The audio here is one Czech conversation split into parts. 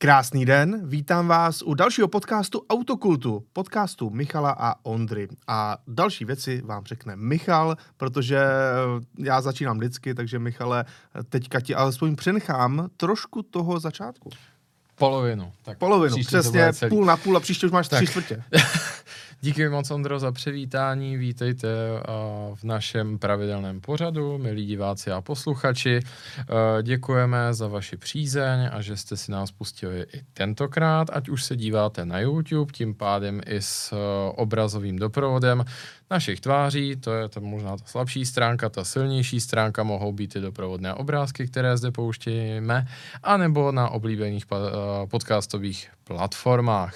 Krásný den, vítám vás u dalšího podcastu Autokultu, podcastu Michala a Ondry. A další věci vám řekne Michal, protože já začínám vždycky, takže Michale, teďka ti alespoň přenechám trošku toho začátku. Polovinu. Tak Polovinu, přesně, půl na půl a příště už máš tak. tři čtvrtě. Díky moc, Ondro, za přivítání. Vítejte v našem pravidelném pořadu, milí diváci a posluchači. Děkujeme za vaši přízeň a že jste si nás pustili i tentokrát, ať už se díváte na YouTube, tím pádem i s obrazovým doprovodem našich tváří, to je to možná ta slabší stránka, ta silnější stránka mohou být i doprovodné obrázky, které zde pouštějeme, anebo na oblíbených podcastových platformách.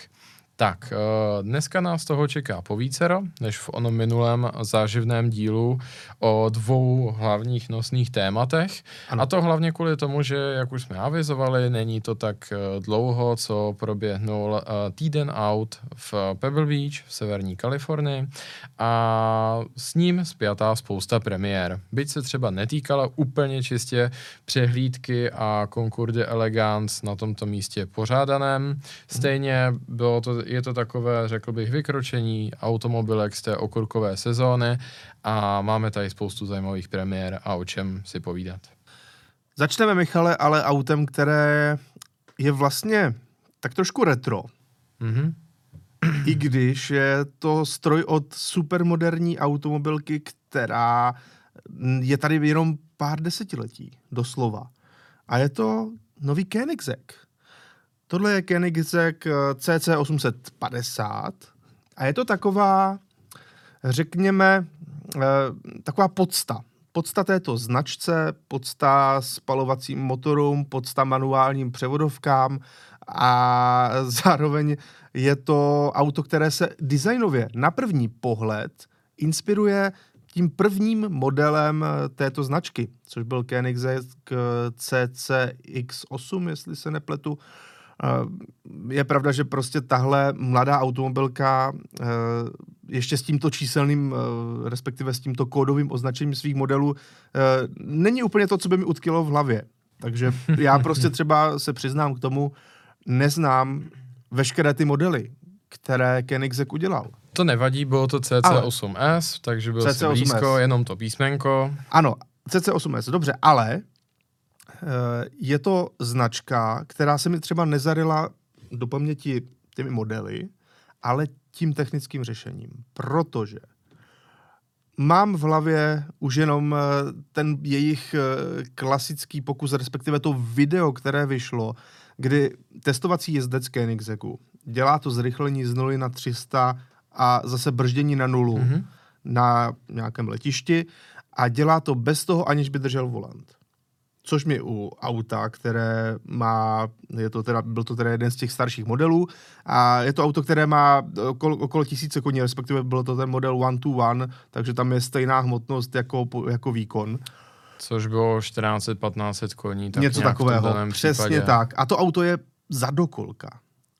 Tak, eh, dneska nás toho čeká povícero, než v onom minulém záživném dílu o dvou hlavních nosných tématech. Ano. A to hlavně kvůli tomu, že, jak už jsme avizovali, není to tak eh, dlouho, co proběhnul eh, týden out v Pebble Beach v severní Kalifornii a s ním zpětá spousta premiér. Byť se třeba netýkala úplně čistě přehlídky a Concours de Elegance na tomto místě pořádaném, stejně bylo to je to takové, řekl bych, vykročení automobilek z té okurkové sezóny a máme tady spoustu zajímavých premiér a o čem si povídat. Začneme, Michale, ale autem, které je vlastně tak trošku retro. Mm-hmm. I když je to stroj od supermoderní automobilky, která je tady jenom pár desetiletí, doslova. A je to nový Koenigsegg. Tohle je Koenigsegg eh, CC850 a je to taková, řekněme, eh, taková podsta. Podsta této značce, podsta spalovacím motorům, podsta manuálním převodovkám a zároveň je to auto, které se designově na první pohled inspiruje tím prvním modelem eh, této značky, což byl Koenigsegg CCX8, jestli se nepletu, je pravda, že prostě tahle mladá automobilka eh, ještě s tímto číselným, eh, respektive s tímto kódovým označením svých modelů eh, není úplně to, co by mi utkilo v hlavě. Takže já prostě třeba se přiznám k tomu, neznám veškeré ty modely, které Koenigsegg udělal. To nevadí, bylo to CC8S, takže bylo CC8S. blízko, jenom to písmenko. Ano, CC8S, dobře, ale je to značka, která se mi třeba nezarila do paměti těmi modely, ale tím technickým řešením. Protože mám v hlavě už jenom eh, ten jejich eh, klasický pokus, respektive to video, které vyšlo, kdy testovací jezdec Koenigsegggu dělá to zrychlení z 0 na 300 a zase brždění na nulu mm-hmm. na nějakém letišti a dělá to bez toho, aniž by držel volant což mi u auta, které má, je to teda, byl to teda jeden z těch starších modelů a je to auto, které má okolo, okolo tisíce koní, respektive byl to ten model one to one, takže tam je stejná hmotnost jako, jako výkon. Což bylo 1400-1500 koní. Tak Něco takového, přesně případě. tak. A to auto je zadokolka.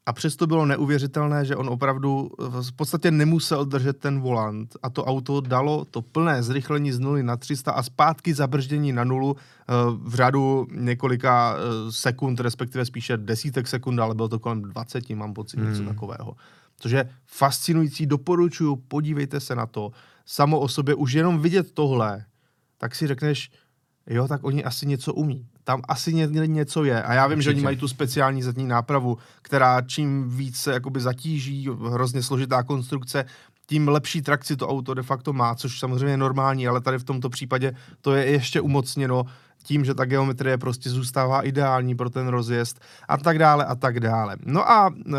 A přesto bylo neuvěřitelné, že on opravdu v podstatě nemusel držet ten volant a to auto dalo to plné zrychlení z nuly na 300 a zpátky zabrždění na nulu eh, v řádu několika eh, sekund, respektive spíše desítek sekund, ale bylo to kolem 20, mám pocit, hmm. něco takového. Což je fascinující, doporučuju, podívejte se na to. Samo o sobě už jenom vidět tohle, tak si řekneš, jo, tak oni asi něco umí tam asi ně, něco je. A já vím, Určitě. že oni mají tu speciální zadní nápravu, která čím více jakoby zatíží, hrozně složitá konstrukce, tím lepší trakci to auto de facto má, což samozřejmě je normální, ale tady v tomto případě to je ještě umocněno tím, že ta geometrie prostě zůstává ideální pro ten rozjezd a tak dále a tak dále. No a e,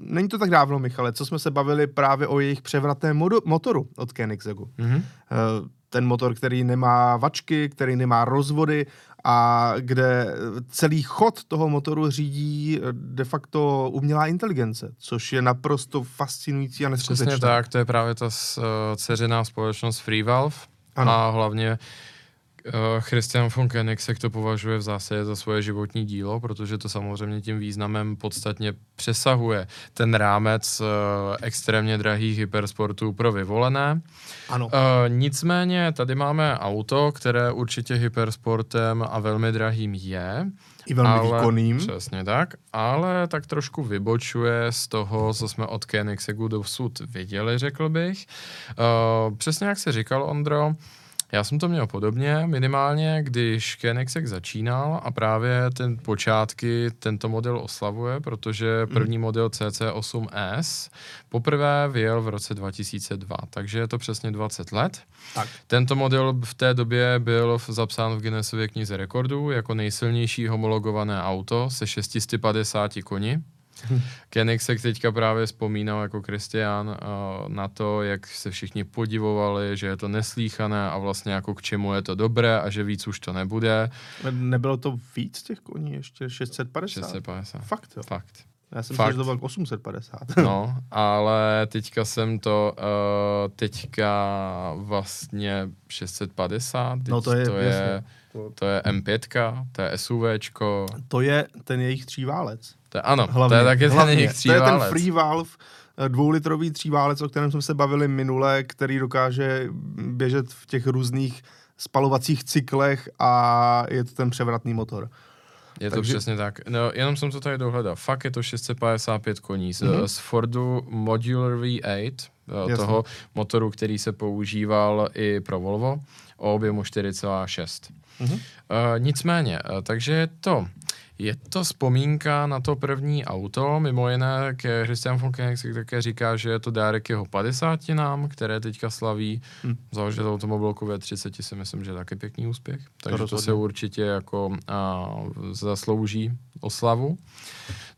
není to tak dávno, Michale, co jsme se bavili právě o jejich převratném motoru od Koenigsegggu. Mm-hmm. E, ten motor, který nemá vačky, který nemá rozvody a kde celý chod toho motoru řídí de facto umělá inteligence, což je naprosto fascinující a neskutečné. Přesně tak, to je právě ta uh, dceřiná společnost FreeValve ano. a hlavně Uh, Christian von Koenigsegg to považuje v zásadě za svoje životní dílo, protože to samozřejmě tím významem podstatně přesahuje ten rámec uh, extrémně drahých hypersportů pro vyvolené. Ano. Uh, nicméně tady máme auto, které určitě hypersportem a velmi drahým je. I velmi ale, výkonným. Přesně tak, ale tak trošku vybočuje z toho, co jsme od Koenigseggu dosud viděli, řekl bych. Uh, přesně jak se říkal, Ondro, já jsem to měl podobně, minimálně, když Koenigsegg začínal a právě ten počátky tento model oslavuje, protože mhm. první mm. model CC8S poprvé vyjel v roce 2002, takže je to přesně 20 let. Tak. Tento model v té době byl zapsán v Guinnessově knize rekordů jako nejsilnější homologované auto se 650 koni. Koenigsegg teďka právě vzpomínal jako Kristián uh, na to, jak se všichni podivovali, že je to neslíchané a vlastně jako k čemu je to dobré a že víc už to nebude. Nebylo to víc těch koní, ještě 650? 650. Fakt jo? Fakt. Já jsem myslel, že to bylo 850. no, ale teďka jsem to, uh, teďka vlastně 650, no to je, to je, to je M5, to je SUVčko. To je ten jejich tříválec. To je, ano, hlavně, to je taky hlavně, ten jejich tříválec. To je ten free valve, eh, dvoulitrový tříválec, o kterém jsme se bavili minule, který dokáže běžet v těch různých spalovacích cyklech a je to ten převratný motor. Je Takže... to přesně tak. No, jenom jsem to tady dohledal. Fakt je to 655 koní z, mm-hmm. z Fordu Modular V8, eh, Jasně. toho motoru, který se používal i pro Volvo, o objemu 4,6. Mm-hmm. Uh, nicméně, uh, takže je to je to vzpomínka na to první auto, mimo jiné, ke Christian von Koenigsegg také říká, že je to dárek jeho 50 nám, které teďka slaví. Hmm. Založit automobilku ve 30 si myslím, že je taky pěkný úspěch. Takže to, to se určitě jako a, zaslouží oslavu.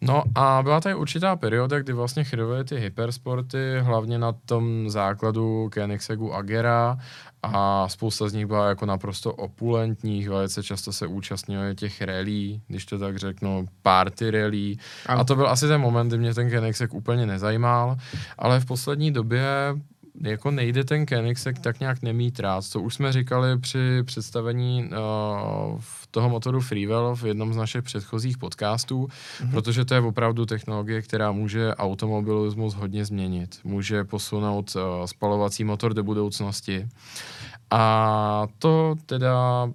No a byla tady určitá perioda, kdy vlastně chyrovaly ty hypersporty, hlavně na tom základu Koenigseggu Agera a spousta z nich byla jako naprosto opulentních, velice často se účastnili těch rally, když to tak řeknu, party rally. A to byl asi ten moment, kdy mě ten Koenigsegg úplně nezajímal, ale v poslední době jako nejde ten Koenigsegg tak nějak nemít rád. To už jsme říkali při představení uh, toho motoru Freewell v jednom z našich předchozích podcastů, mm-hmm. protože to je opravdu technologie, která může automobilismus hodně změnit. Může posunout uh, spalovací motor do budoucnosti. A to teda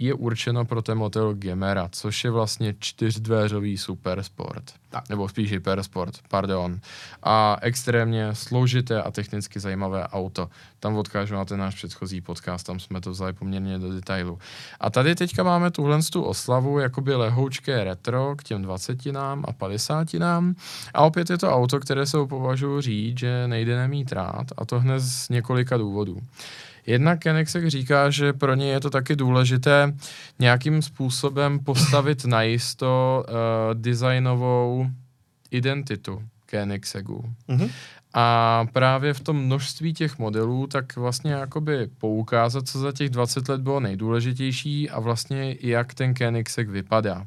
je určeno pro ten motel Gemera, což je vlastně čtyřdvéřový supersport. Tak. Nebo spíš hypersport, pardon. A extrémně složité a technicky zajímavé auto. Tam odkážu na ten náš předchozí podcast, tam jsme to vzali poměrně do detailu. A tady teďka máme tuhle tu oslavu, jakoby lehoučké retro k těm 20 nám a 50 nám. A opět je to auto, které se považuji říct, že nejde nemít rád, a to hned z několika důvodů. Jednak Koenigsegg říká, že pro ně je to taky důležité nějakým způsobem postavit najisto uh, designovou identitu Koenigseggu. Mm-hmm. A právě v tom množství těch modelů, tak vlastně jakoby poukázat, co za těch 20 let bylo nejdůležitější a vlastně jak ten Koenigsegg vypadá.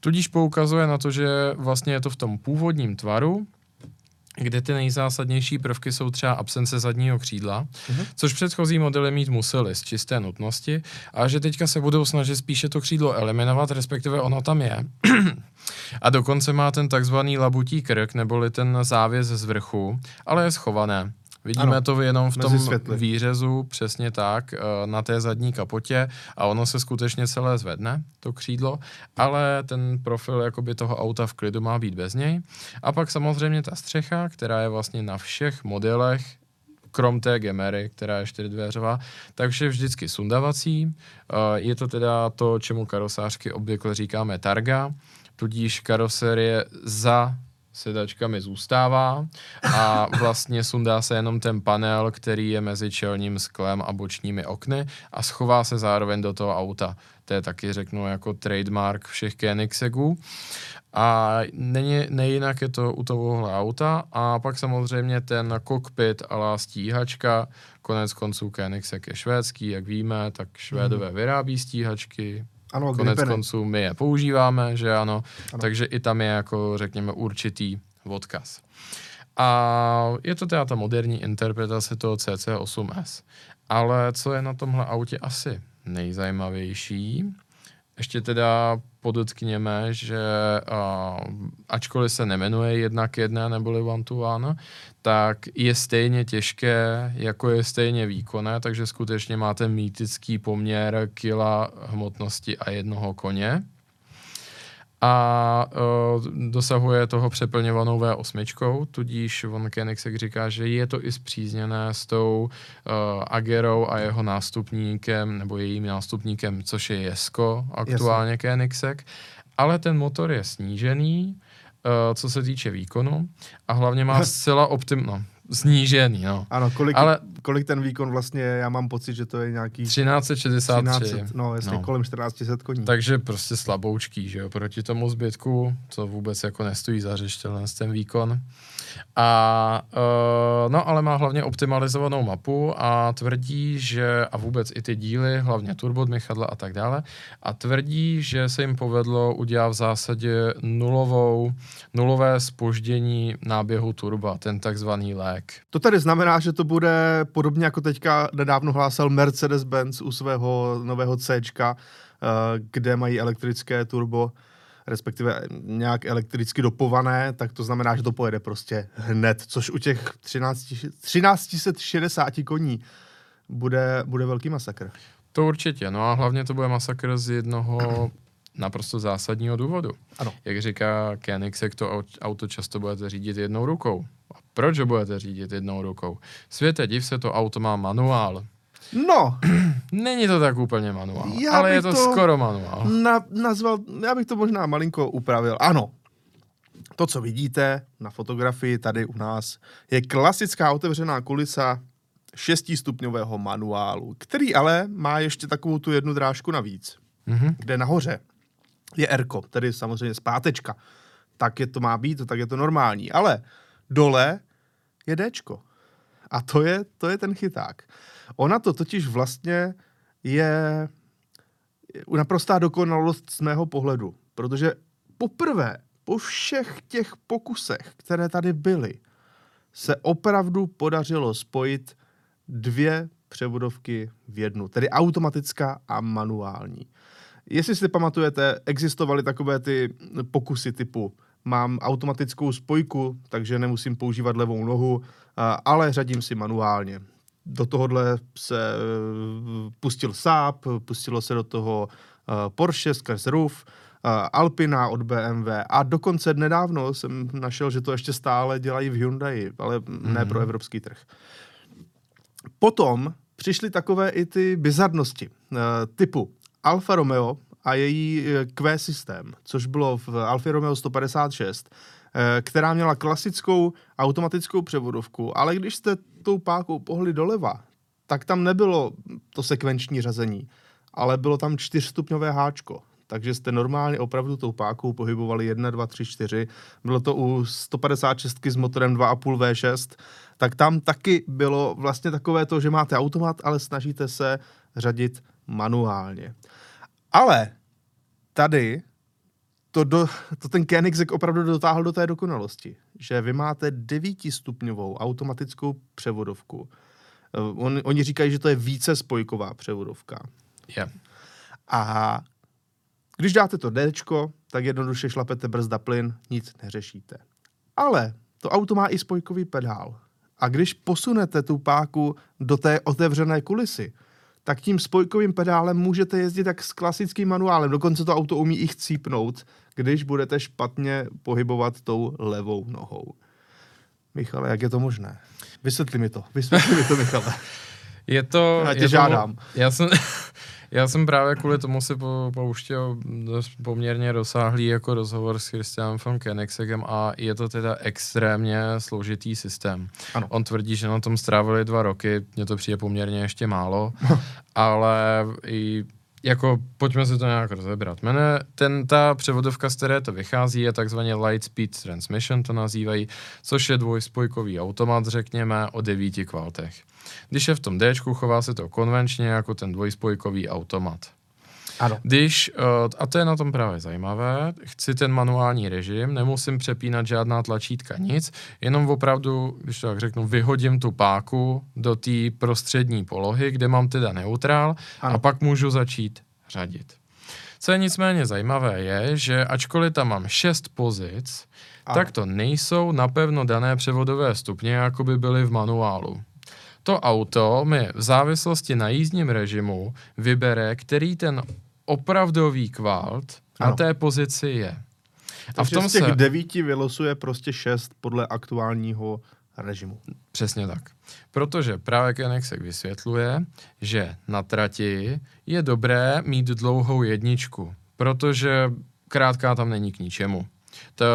Tudíž poukazuje na to, že vlastně je to v tom původním tvaru, kde ty nejzásadnější prvky jsou třeba absence zadního křídla, uh-huh. což předchozí modely mít museli z čisté nutnosti, a že teďka se budou snažit spíše to křídlo eliminovat, respektive ono tam je. a dokonce má ten takzvaný labutí krk, neboli ten závěs z vrchu, ale je schované. Vidíme ano, to jenom v tom výřezu, přesně tak, eh, na té zadní kapotě a ono se skutečně celé zvedne, to křídlo, ale ten profil jakoby toho auta v klidu má být bez něj. A pak samozřejmě ta střecha, která je vlastně na všech modelech krom té Gemery, která je čtyřdvěřová, takže vždycky sundavací. Eh, je to teda to, čemu karosářky obvykle říkáme targa, tudíž karoserie za sedačkami zůstává a vlastně sundá se jenom ten panel, který je mezi čelním sklem a bočními okny a schová se zároveň do toho auta. To je taky, řeknu, jako trademark všech Koenigsegů. A není, nejinak je to u tohohle auta a pak samozřejmě ten kokpit a stíhačka, konec konců Koenigsegg je švédský, jak víme, tak Švédové mm. vyrábí stíhačky, ano, konec gripeny. konců my je používáme, že ano, ano, takže i tam je jako řekněme určitý odkaz. A je to teda ta moderní interpretace toho CC8S. Ale co je na tomhle autě asi nejzajímavější. Ještě teda podotkněme, že a, ačkoliv se nemenuje jedna neboli one to one, tak je stejně těžké, jako je stejně výkonné, takže skutečně máte mýtický poměr kila hmotnosti a jednoho koně a uh, dosahuje toho přeplňovanou V8, tudíž von Koenigsegg říká, že je to i zpřízněné s tou uh, Agerou a jeho nástupníkem, nebo jejím nástupníkem, což je Jesko, aktuálně Jasně. Koenigsegg, ale ten motor je snížený, uh, co se týče výkonu a hlavně má zcela optim, no, snížený, no. Ano, kolik, Ale, kolik ten výkon vlastně, já mám pocit, že to je nějaký... 1363. 13, no, jestli no. kolem 1400 koní. Takže prostě slaboučký, že jo, proti tomu zbytku, co vůbec jako nestojí za řeč, ten výkon. A uh, no, ale má hlavně optimalizovanou mapu a tvrdí, že a vůbec i ty díly, hlavně turbodmychadla a tak dále, a tvrdí, že se jim povedlo udělat v zásadě nulovou, nulové spoždění náběhu turba, ten takzvaný lék. To tedy znamená, že to bude podobně jako teďka nedávno hlásal Mercedes-Benz u svého nového C, uh, kde mají elektrické turbo respektive nějak elektricky dopované, tak to znamená, že to pojede prostě hned, což u těch 13, 1360 koní bude, bude velký masakr. To určitě, no a hlavně to bude masakr z jednoho naprosto zásadního důvodu. Ano. Jak říká Koenigsegg, to auto často budete řídit jednou rukou. A proč ho budete řídit jednou rukou? Světe div se, to auto má manuál. No. Není to tak úplně manuál, já ale je to, to skoro manuál. Na, nazval, já bych to možná malinko upravil. Ano, to, co vidíte na fotografii tady u nás, je klasická otevřená kulisa šestistupňového manuálu, který ale má ještě takovou tu jednu drážku navíc, mm-hmm. kde nahoře je Rko, tedy samozřejmě zpátečka. Tak je to má být, tak je to normální. Ale dole je Dčko. A to je, to je ten chyták. Ona to totiž vlastně je naprostá dokonalost z mého pohledu, protože poprvé po všech těch pokusech, které tady byly, se opravdu podařilo spojit dvě převodovky v jednu, tedy automatická a manuální. Jestli si pamatujete, existovaly takové ty pokusy typu mám automatickou spojku, takže nemusím používat levou nohu, ale řadím si manuálně do tohohle se eh, pustil Saab, pustilo se do toho eh, Porsche skrz Roof, eh, Alpina od BMW a dokonce nedávno jsem našel, že to ještě stále dělají v Hyundai, ale mm-hmm. ne mhm. pro evropský trh. Potom přišly takové i ty bizarnosti, typu Alfa Romeo a její Q systém, což bylo v Alfa Romeo 156, která měla klasickou automatickou převodovku, ale když jste tou pákou pohli doleva, tak tam nebylo to sekvenční řazení, ale bylo tam čtyřstupňové háčko. Takže jste normálně opravdu tou pákou pohybovali 1, 2, 3, 4. Bylo to u 156 s motorem 2,5 V6. Tak tam taky bylo vlastně takové to, že máte automat, ale snažíte se řadit manuálně. Ale tady to, do, to ten Koenigsegg opravdu dotáhl do té dokonalosti, že vy máte devítistupňovou automatickou převodovku. Uh, on, oni říkají, že to je více spojková převodovka. Yeah. A když dáte to D, tak jednoduše šlapete brzda plyn, nic neřešíte. Ale to auto má i spojkový pedál. A když posunete tu páku do té otevřené kulisy, tak tím spojkovým pedálem můžete jezdit tak s klasickým manuálem. Dokonce to auto umí i chcípnout, když budete špatně pohybovat tou levou nohou. Michale, jak je to možné? Vysvětli mi to. Vysvětli mi to, Michale. Je to... Já tě je žádám. To, já jsem... Já jsem právě kvůli tomu si pouštěl poměrně rozsáhlý jako rozhovor s Christianem von Koenigseggem a je to teda extrémně složitý systém. Ano. On tvrdí, že na tom strávili dva roky, mně to přijde poměrně ještě málo, ale i jako pojďme si to nějak rozebrat. Mene, ten, ta převodovka, z které to vychází, je takzvaně Light Speed Transmission, to nazývají, což je dvojspojkový automat, řekněme, o 9 kvaltech. Když je v tom D, chová se to konvenčně jako ten dvojspojkový automat. Ano. Když, uh, a to je na tom právě zajímavé, chci ten manuální režim, nemusím přepínat žádná tlačítka, nic, jenom opravdu, když to tak řeknu, vyhodím tu páku do té prostřední polohy, kde mám teda neutrál ano. a pak můžu začít řadit. Co je nicméně zajímavé je, že ačkoliv tam mám šest pozic, ano. tak to nejsou napevno dané převodové stupně, jako by byly v manuálu. To auto mi v závislosti na jízdním režimu vybere, který ten opravdový kvalt ano. na té pozici je. A v tom z těch se... devíti vylosuje prostě šest podle aktuálního režimu. Přesně tak. Protože právě Kenexek vysvětluje, že na trati je dobré mít dlouhou jedničku, protože krátká tam není k ničemu. To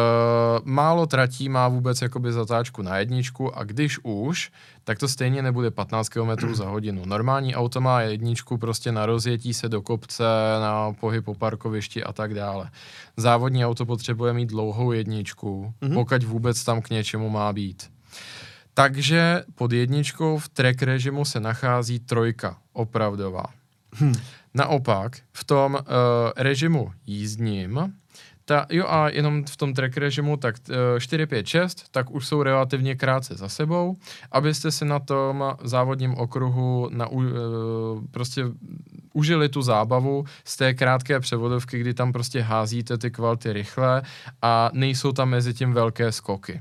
málo tratí má vůbec jakoby zatáčku na jedničku a když už, tak to stejně nebude 15 km za hodinu. Normální auto má jedničku prostě na rozjetí se do kopce, na pohyb po parkovišti a tak dále. Závodní auto potřebuje mít dlouhou jedničku, mm-hmm. pokud vůbec tam k něčemu má být. Takže pod jedničkou v track režimu se nachází trojka, opravdová. Hmm. Naopak, v tom uh, režimu jízdním ta, jo a jenom v tom track režimu, tak 4, 5, 6, tak už jsou relativně krátce za sebou, abyste si na tom závodním okruhu na, uh, prostě užili tu zábavu z té krátké převodovky, kdy tam prostě házíte ty kvality rychle a nejsou tam mezi tím velké skoky.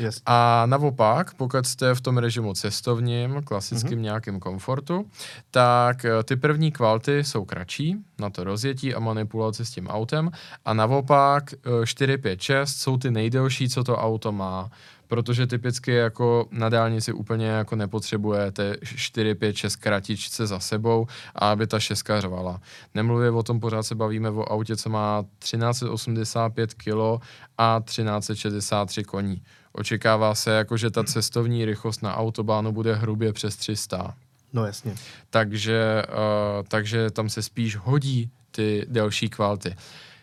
Yes. A naopak, pokud jste v tom režimu cestovním, klasickým mm-hmm. nějakým komfortu, tak eh, ty první kvalty jsou kratší na to rozjetí a manipulaci s tím autem a naopak 4, 5, 6 jsou ty nejdelší, co to auto má protože typicky jako na dálnici úplně jako nepotřebujete 4, 5, 6 kratičce za sebou a aby ta šestka řvala. Nemluvě o tom, pořád se bavíme o autě, co má 1385 kg a 1363 koní. Očekává se, jako, že ta cestovní rychlost na autobánu bude hrubě přes 300. No jasně. Takže, uh, takže tam se spíš hodí ty další kvality.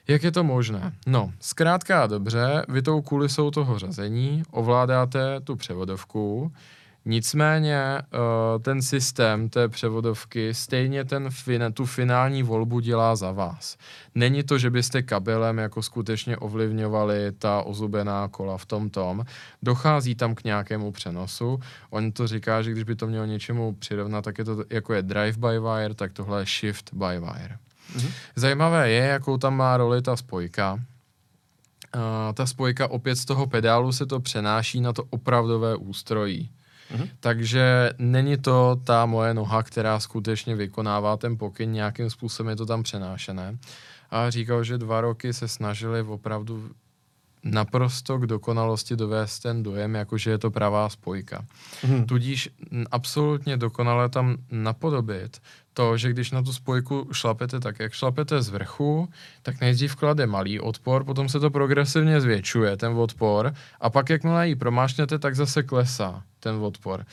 Jak je to možné? No, zkrátka a dobře, vy tou kulisou toho řazení ovládáte tu převodovku, Nicméně uh, ten systém té převodovky stejně ten tu finální volbu dělá za vás. Není to, že byste kabelem jako skutečně ovlivňovali ta ozubená kola v tom tom. Dochází tam k nějakému přenosu. On to říká, že když by to mělo něčemu přirovnat, tak je to jako je drive by wire, tak tohle je shift by wire. Mm-hmm. Zajímavé je, jakou tam má roli ta spojka. Uh, ta spojka opět z toho pedálu se to přenáší na to opravdové ústrojí. Mm-hmm. Takže není to ta moje noha, která skutečně vykonává ten pokyn, nějakým způsobem je to tam přenášené. A říkal, že dva roky se snažili opravdu naprosto k dokonalosti dovést ten dojem, jakože je to pravá spojka. Mm-hmm. Tudíž absolutně dokonale tam napodobit to, že když na tu spojku šlapete tak, jak šlapete z vrchu, tak nejdřív klade malý odpor, potom se to progresivně zvětšuje, ten odpor, a pak jakmile ji promášnete, tak zase klesá ten odpor.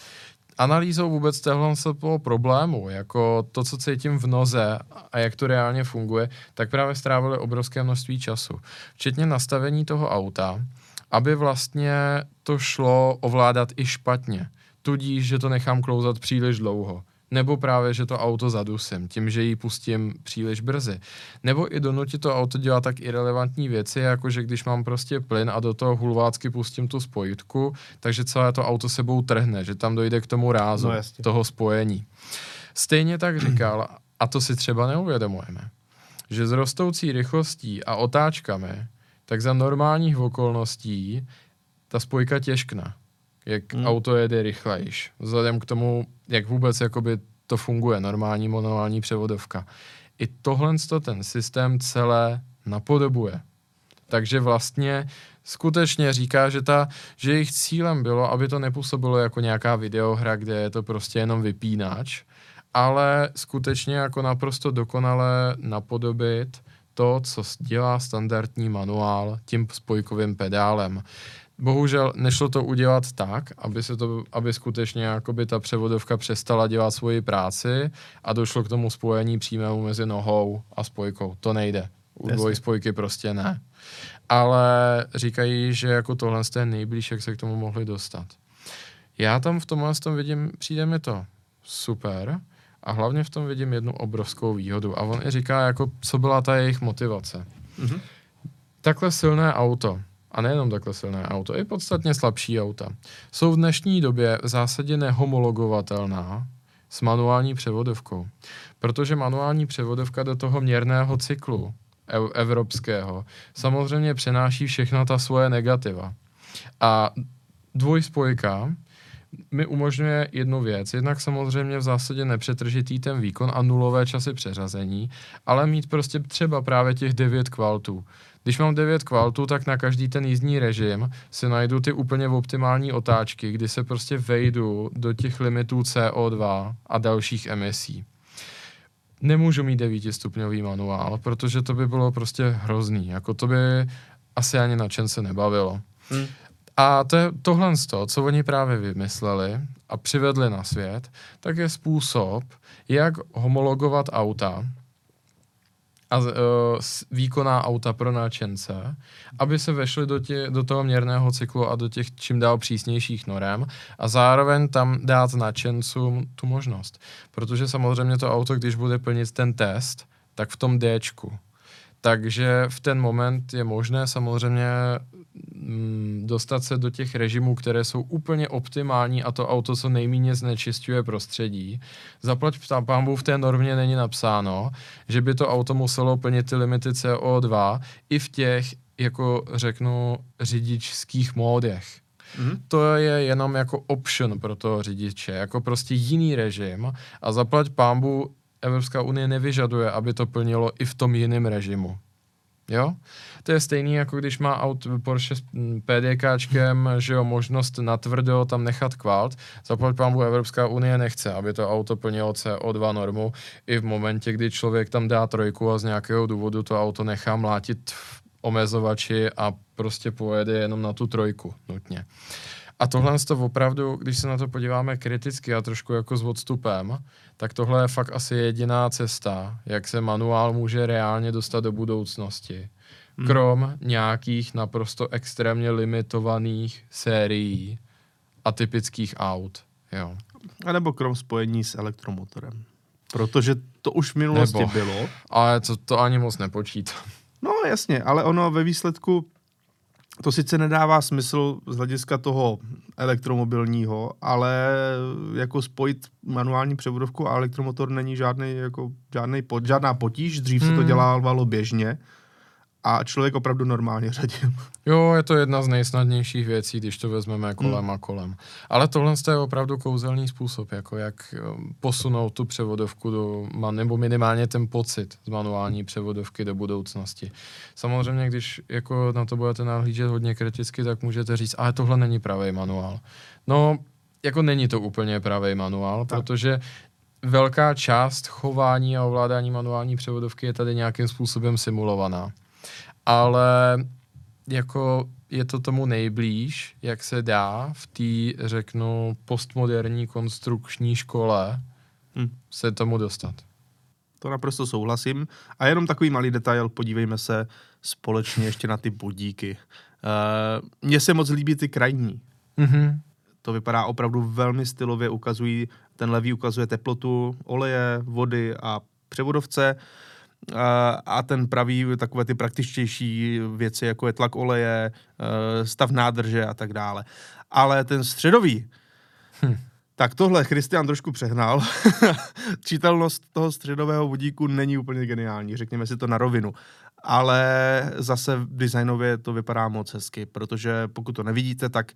Analýzou vůbec téhle problému, jako to, co cítím v noze a jak to reálně funguje, tak právě strávili obrovské množství času. Včetně nastavení toho auta, aby vlastně to šlo ovládat i špatně. Tudíž, že to nechám klouzat příliš dlouho nebo právě, že to auto zadusím, tím, že ji pustím příliš brzy. Nebo i donutit to auto dělat tak irrelevantní věci, jako že když mám prostě plyn a do toho hulvácky pustím tu spojitku, takže celé to auto sebou trhne, že tam dojde k tomu rázu no, toho spojení. Stejně tak říkal, a to si třeba neuvědomujeme, že s rostoucí rychlostí a otáčkami, tak za normálních okolností ta spojka těžkna jak hmm. auto jede rychlejš. Vzhledem k tomu, jak vůbec jakoby to funguje, normální manuální převodovka. I tohle ten systém celé napodobuje. Takže vlastně skutečně říká, že, ta, že jejich cílem bylo, aby to nepůsobilo jako nějaká videohra, kde je to prostě jenom vypínač, ale skutečně jako naprosto dokonale napodobit to, co dělá standardní manuál tím spojkovým pedálem. Bohužel nešlo to udělat tak, aby, se to, aby skutečně jakoby ta převodovka přestala dělat svoji práci a došlo k tomu spojení přímému mezi nohou a spojkou. To nejde. U dvojspojky prostě ne. Ale říkají, že jako tohle je nejblíž, jak se k tomu mohli dostat. Já tam v tomhle tom vidím, přijde mi to super, A hlavně v tom vidím jednu obrovskou výhodu. A on i říká, jako, co byla ta jejich motivace. Mm-hmm. Takhle silné auto, a nejenom takhle silné auto, i podstatně slabší auta, jsou v dnešní době v zásadě nehomologovatelná s manuální převodovkou. Protože manuální převodovka do toho měrného cyklu evropského samozřejmě přenáší všechna ta svoje negativa. A dvojspojka mi umožňuje jednu věc. Jednak samozřejmě v zásadě nepřetržitý ten výkon a nulové časy přeřazení, ale mít prostě třeba právě těch 9 kvaltů. Když mám 9 kvaltů, tak na každý ten jízdní režim si najdu ty úplně optimální otáčky, kdy se prostě vejdu do těch limitů CO2 a dalších emisí. Nemůžu mít 9 stupňový manuál, protože to by bylo prostě hrozný. Jako to by asi ani na čem se nebavilo. Hmm. A to je tohle, co oni právě vymysleli a přivedli na svět, tak je způsob, jak homologovat auta a uh, výkonná auta pro náčence, aby se vešly do, tě, do toho měrného cyklu a do těch čím dál přísnějších norem a zároveň tam dát náčencům tu možnost. Protože samozřejmě to auto, když bude plnit ten test, tak v tom Dčku takže v ten moment je možné samozřejmě dostat se do těch režimů, které jsou úplně optimální a to auto co nejméně znečistuje prostředí. Zaplať pámbu v té normě není napsáno, že by to auto muselo plnit ty limity CO2 i v těch, jako řeknu, řidičských módech. Mm-hmm. To je jenom jako option pro toho řidiče, jako prostě jiný režim a zaplať pámbu Evropská unie nevyžaduje, aby to plnilo i v tom jiném režimu. Jo? To je stejný, jako když má aut Porsche s PDKčkem, že jo, možnost natvrdo tam nechat kvalt. Zaplať pámu Evropská unie nechce, aby to auto plnilo CO2 normu i v momentě, kdy člověk tam dá trojku a z nějakého důvodu to auto nechá mlátit v omezovači a prostě pojede jenom na tu trojku nutně. A tohle to opravdu, když se na to podíváme kriticky a trošku jako s odstupem, tak tohle je fakt asi jediná cesta, jak se manuál může reálně dostat do budoucnosti. Hmm. Krom nějakých naprosto extrémně limitovaných sérií a typických aut. Jo. A nebo krom spojení s elektromotorem. Protože to už v minulosti nebo, bylo. Ale to, to ani moc nepočítám. No jasně, ale ono ve výsledku to sice nedává smysl z hlediska toho elektromobilního, ale jako spojit manuální převodovku a elektromotor není žádný, jako, žádný, žádná potíž. Dřív hmm. se to hmm. dělávalo běžně a člověk opravdu normálně řadil. Jo, je to jedna z nejsnadnějších věcí, když to vezmeme kolem hmm. a kolem. Ale tohle je opravdu kouzelný způsob, jako jak um, posunout tu převodovku do, nebo minimálně ten pocit z manuální převodovky do budoucnosti. Samozřejmě, když jako na to budete nahlížet hodně kriticky, tak můžete říct, ale tohle není pravý manuál. No, jako není to úplně pravý manuál, tak. protože velká část chování a ovládání manuální převodovky je tady nějakým způsobem simulovaná ale jako je to tomu nejblíž, jak se dá v té, řeknu, postmoderní konstrukční škole hmm. se tomu dostat. To naprosto souhlasím. A jenom takový malý detail, podívejme se společně ještě na ty budíky. Uh, Mně se moc líbí ty krajní. Mm-hmm. To vypadá opravdu velmi stylově, ukazují, ten levý ukazuje teplotu, oleje, vody a převodovce. Uh, a ten pravý takové ty praktičtější věci, jako je tlak oleje, e, stav nádrže a tak dále. Ale ten středový, hm. tak tohle Christian trošku přehnal. Čítelnost toho středového vodíku není úplně geniální, řekněme si to na rovinu ale zase designově to vypadá moc hezky, protože pokud to nevidíte, tak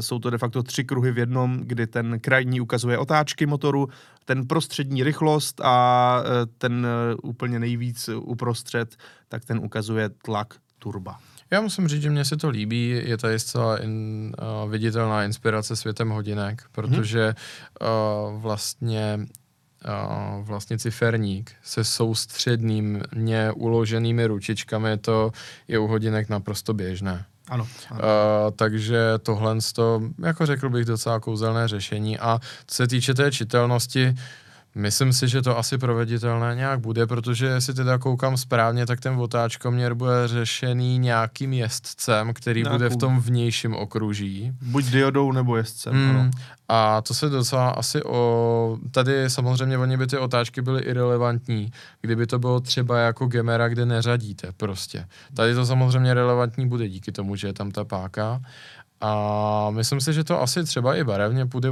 jsou to de facto tři kruhy v jednom, kdy ten krajní ukazuje otáčky motoru, ten prostřední rychlost a e, ten e, úplně nejvíc uprostřed, tak ten ukazuje tlak turba. Já musím říct, že mně se to líbí, je to zcela in, uh, viditelná inspirace světem hodinek, protože uh, vlastně vlastně ciferník se soustřednými uloženými ručičkami, to je u hodinek naprosto běžné. Ano. ano. Uh, takže tohle, to, jako řekl bych, docela kouzelné řešení. A co se týče té čitelnosti, Myslím si, že to asi proveditelné nějak bude, protože jestli teda koukám správně, tak ten otáčkoměr bude řešený nějakým jezdcem, který Nějakou... bude v tom vnějším okruží. Buď diodou nebo jezdcem, mm. ano. A to se docela asi o... Tady samozřejmě oni by ty otáčky byly irrelevantní, kdyby to bylo třeba jako Gemera, kde neřadíte prostě. Tady to samozřejmě relevantní bude díky tomu, že je tam ta páka. A myslím si, že to asi třeba i barevně půjde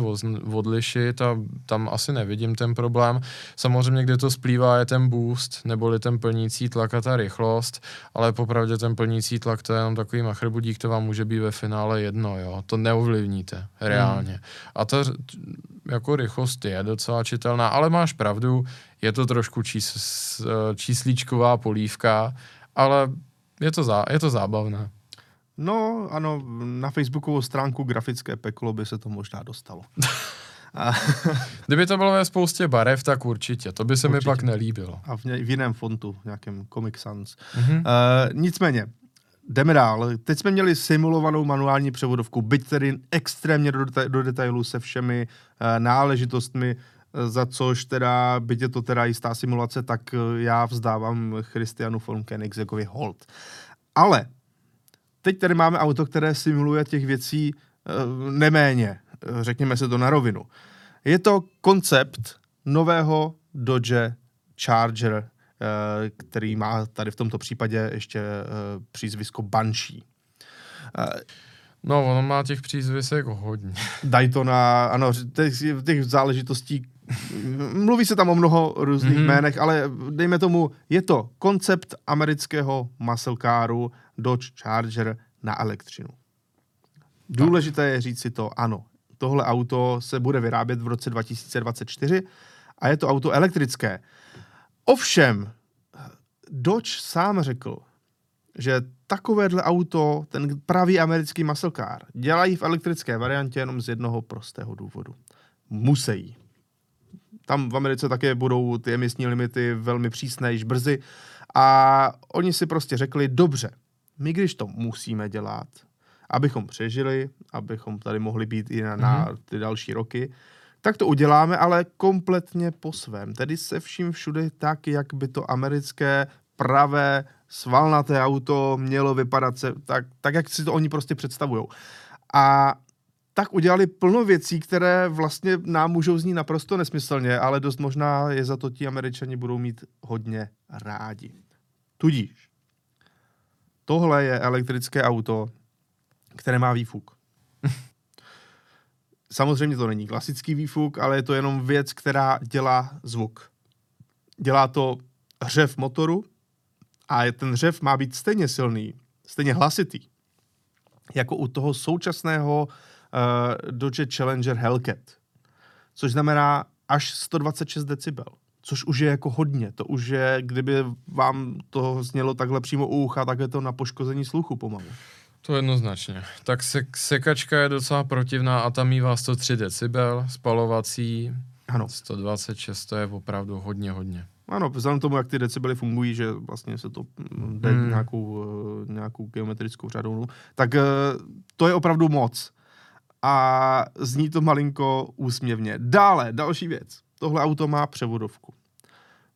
odlišit a tam asi nevidím ten problém. Samozřejmě, kde to splývá, je ten boost, neboli ten plnící tlak a ta rychlost, ale popravdě ten plnící tlak to je jenom takový machrbudík, to vám může být ve finále jedno, jo. To neovlivníte reálně. Hmm. A ta jako rychlost je docela čitelná, ale máš pravdu, je to trošku čís, číslíčková polívka, ale je to, zá, je to zábavné. No, ano, na facebookovou stránku Grafické peklo by se to možná dostalo. Kdyby to bylo ve spoustě barev, tak určitě. To by se určitě. mi pak nelíbilo. A v, ně, v jiném fontu, nějakém Comic Sans. Mm-hmm. Uh, nicméně, jdeme dál. Teď jsme měli simulovanou manuální převodovku, byť tedy extrémně do, deta- do detailu se všemi uh, náležitostmi, uh, za což teda, byť je to teda jistá simulace, tak uh, já vzdávám Christianu von Koenigsegovi hold. Ale Teď tady máme auto, které simuluje těch věcí uh, neméně, řekněme se to na rovinu. Je to koncept nového Dodge Charger, uh, který má tady v tomto případě ještě přízvisko Banshee. No, ono má těch přízvisek hodně. Daytona, ano, těch, těch záležitostí, mluví se tam o mnoho různých mm-hmm. jménech, ale dejme tomu, je to koncept amerického muscle caru Dodge Charger na elektřinu. Důležité je říct si to, ano, tohle auto se bude vyrábět v roce 2024 a je to auto elektrické. Ovšem, Dodge sám řekl, že takovéhle auto, ten pravý americký muscle car, dělají v elektrické variantě jenom z jednoho prostého důvodu. Musí. Tam v Americe také budou ty emisní limity velmi přísné již brzy a oni si prostě řekli, dobře, my když to musíme dělat, abychom přežili, abychom tady mohli být i na, na mhm. ty další roky, tak to uděláme, ale kompletně po svém. Tedy se vším všude tak, jak by to americké pravé svalnaté auto mělo vypadat, se, tak, tak, jak si to oni prostě představují. A tak udělali plno věcí, které vlastně nám můžou znít naprosto nesmyslně, ale dost možná je za to ti američani budou mít hodně rádi. Tudíž tohle je elektrické auto, které má výfuk. Samozřejmě to není klasický výfuk, ale je to jenom věc, která dělá zvuk. Dělá to hřev motoru a ten hřev má být stejně silný, stejně hlasitý, jako u toho současného uh, Dodge Challenger Hellcat, což znamená až 126 decibel což už je jako hodně. To už je, kdyby vám to znělo takhle přímo u ucha, tak je to na poškození sluchu pomalu. To jednoznačně. Tak se, sekačka je docela protivná a tam mývá 103 decibel, spalovací, ano. 126, to je opravdu hodně, hodně. Ano, vzhledem tomu, jak ty decibely fungují, že vlastně se to jde hmm. nějakou, eh, nějakou geometrickou řadou, no, tak eh, to je opravdu moc. A zní to malinko úsměvně. Dále, další věc tohle auto má převodovku.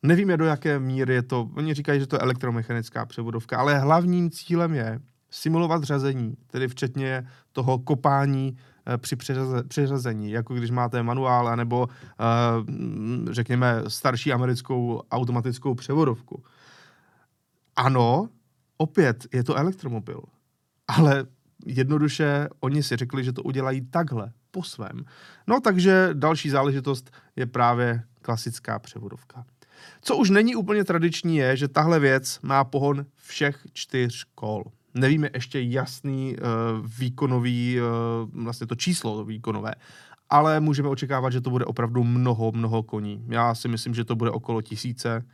Nevíme, do jaké míry je to, oni říkají, že to je elektromechanická převodovka, ale hlavním cílem je simulovat řazení, tedy včetně toho kopání e, při přeřaze, přeřazení, jako když máte manuál, anebo e, řekněme starší americkou automatickou převodovku. Ano, opět je to elektromobil, ale jednoduše oni si řekli, že to udělají takhle, po svém. No takže další záležitost je právě klasická převodovka. Co už není úplně tradiční je, že tahle věc má pohon všech čtyř kol. Nevíme ještě jasný uh, výkonový, uh, vlastně to číslo výkonové, ale můžeme očekávat, že to bude opravdu mnoho, mnoho koní. Já si myslím, že to bude okolo tisíce.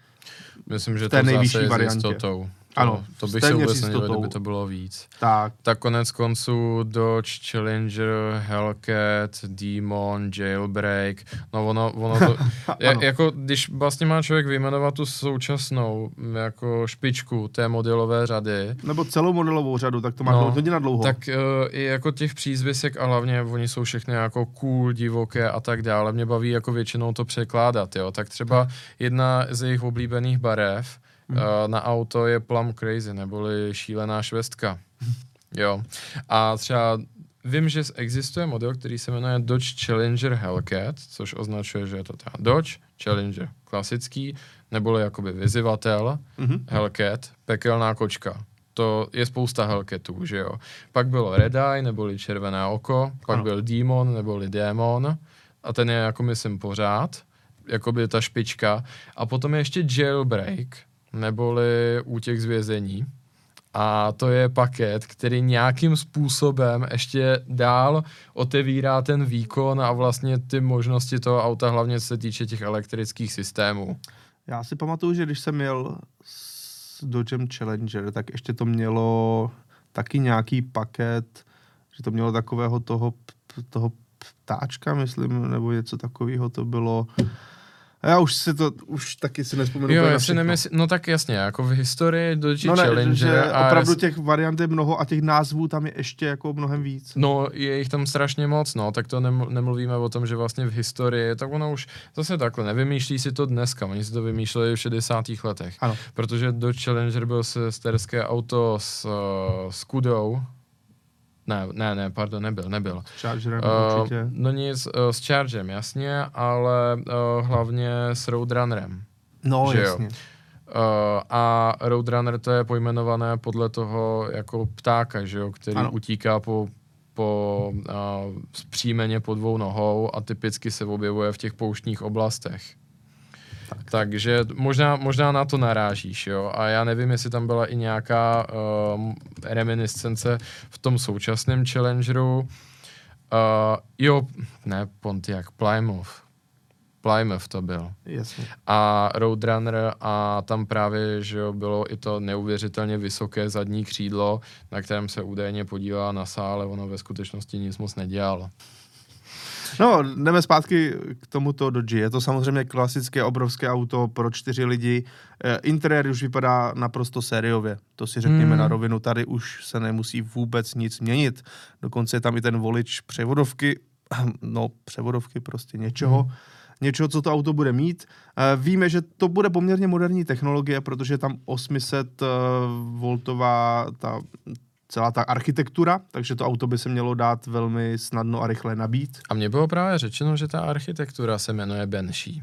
Myslím, že to nejvyšší variantě. Jistotou. Ano, to bych se vůbec nedělal, kdyby to bylo víc. Tak. Tak konec konců Dodge, Challenger, Hellcat, Demon, Jailbreak, no ono, ono to, je, jako když vlastně má člověk vyjmenovat tu současnou jako špičku té modelové řady. Nebo celou modelovou řadu, tak to má no, hodně na dlouho. Tak uh, i jako těch přízvisek a hlavně oni jsou všechny jako cool, divoké a tak dále. Mě baví jako většinou to překládat, jo. Tak třeba jedna z jejich oblíbených barev mm. uh, na auto je Plum Crazy, neboli šílená švestka. jo. A třeba vím, že existuje model, který se jmenuje Dodge Challenger Hellcat, což označuje, že je to ta Dodge Challenger klasický, neboli jakoby vyzivatel, mm-hmm. Hellcat, pekelná kočka. To je spousta Hellcatů, že jo. Pak bylo Red Eye, neboli červené oko, pak ano. byl Demon, neboli Démon, a ten je jako myslím pořád, jakoby ta špička. A potom je ještě Jailbreak, neboli útěk z vězení. A to je paket, který nějakým způsobem ještě dál otevírá ten výkon a vlastně ty možnosti toho auta, hlavně se týče těch elektrických systémů. Já si pamatuju, že když jsem měl s Dodgem Challenger, tak ještě to mělo taky nějaký paket, že to mělo takového toho, toho ptáčka, myslím, nebo něco takového to bylo. Já už si to, už taky si nespomenu. Jo, já si nemysl... no tak jasně, jako v historii do no ne, Challenger. A opravdu res... těch variant je mnoho a těch názvů tam je ještě jako mnohem víc. No, je jich tam strašně moc, no, tak to nem, nemluvíme o tom, že vlastně v historii, tak ono už zase takhle, nevymýšlí si to dneska, oni si to vymýšleli v 60. letech. Ano. Protože do Challenger byl sesterské auto s, uh, s Kudou, ne, ne, ne, pardon, nebyl, nebyl. S Chargerem uh, určitě. No nic, uh, s Chargerem, jasně, ale uh, hlavně s Roadrunnerem. No, že jasně. Jo? Uh, a Roadrunner to je pojmenované podle toho jako ptáka, že jo, který ano. utíká po, po uh, příjmeně po dvou nohou a typicky se objevuje v těch pouštních oblastech. Tak. Takže možná, možná na to narážíš, jo. A já nevím, jestli tam byla i nějaká uh, reminiscence v tom současném Challengeru. Uh, jo, ne Pontiac, Plymouth. Plymouth to byl. Jasně. A Roadrunner a tam právě, že jo, bylo i to neuvěřitelně vysoké zadní křídlo, na kterém se údajně podívala na sále, ono ve skutečnosti nic moc nedělalo. No, jdeme zpátky k tomuto Dodge. Je to samozřejmě klasické obrovské auto pro čtyři lidi. Eh, interiér už vypadá naprosto sériově. To si řekněme hmm. na rovinu. Tady už se nemusí vůbec nic měnit. Dokonce je tam i ten volič převodovky. No, převodovky prostě něčeho. Hmm něčeho, co to auto bude mít. Eh, víme, že to bude poměrně moderní technologie, protože tam 800 eh, voltová ta celá ta architektura, takže to auto by se mělo dát velmi snadno a rychle nabít. A mně bylo právě řečeno, že ta architektura se jmenuje Banshee.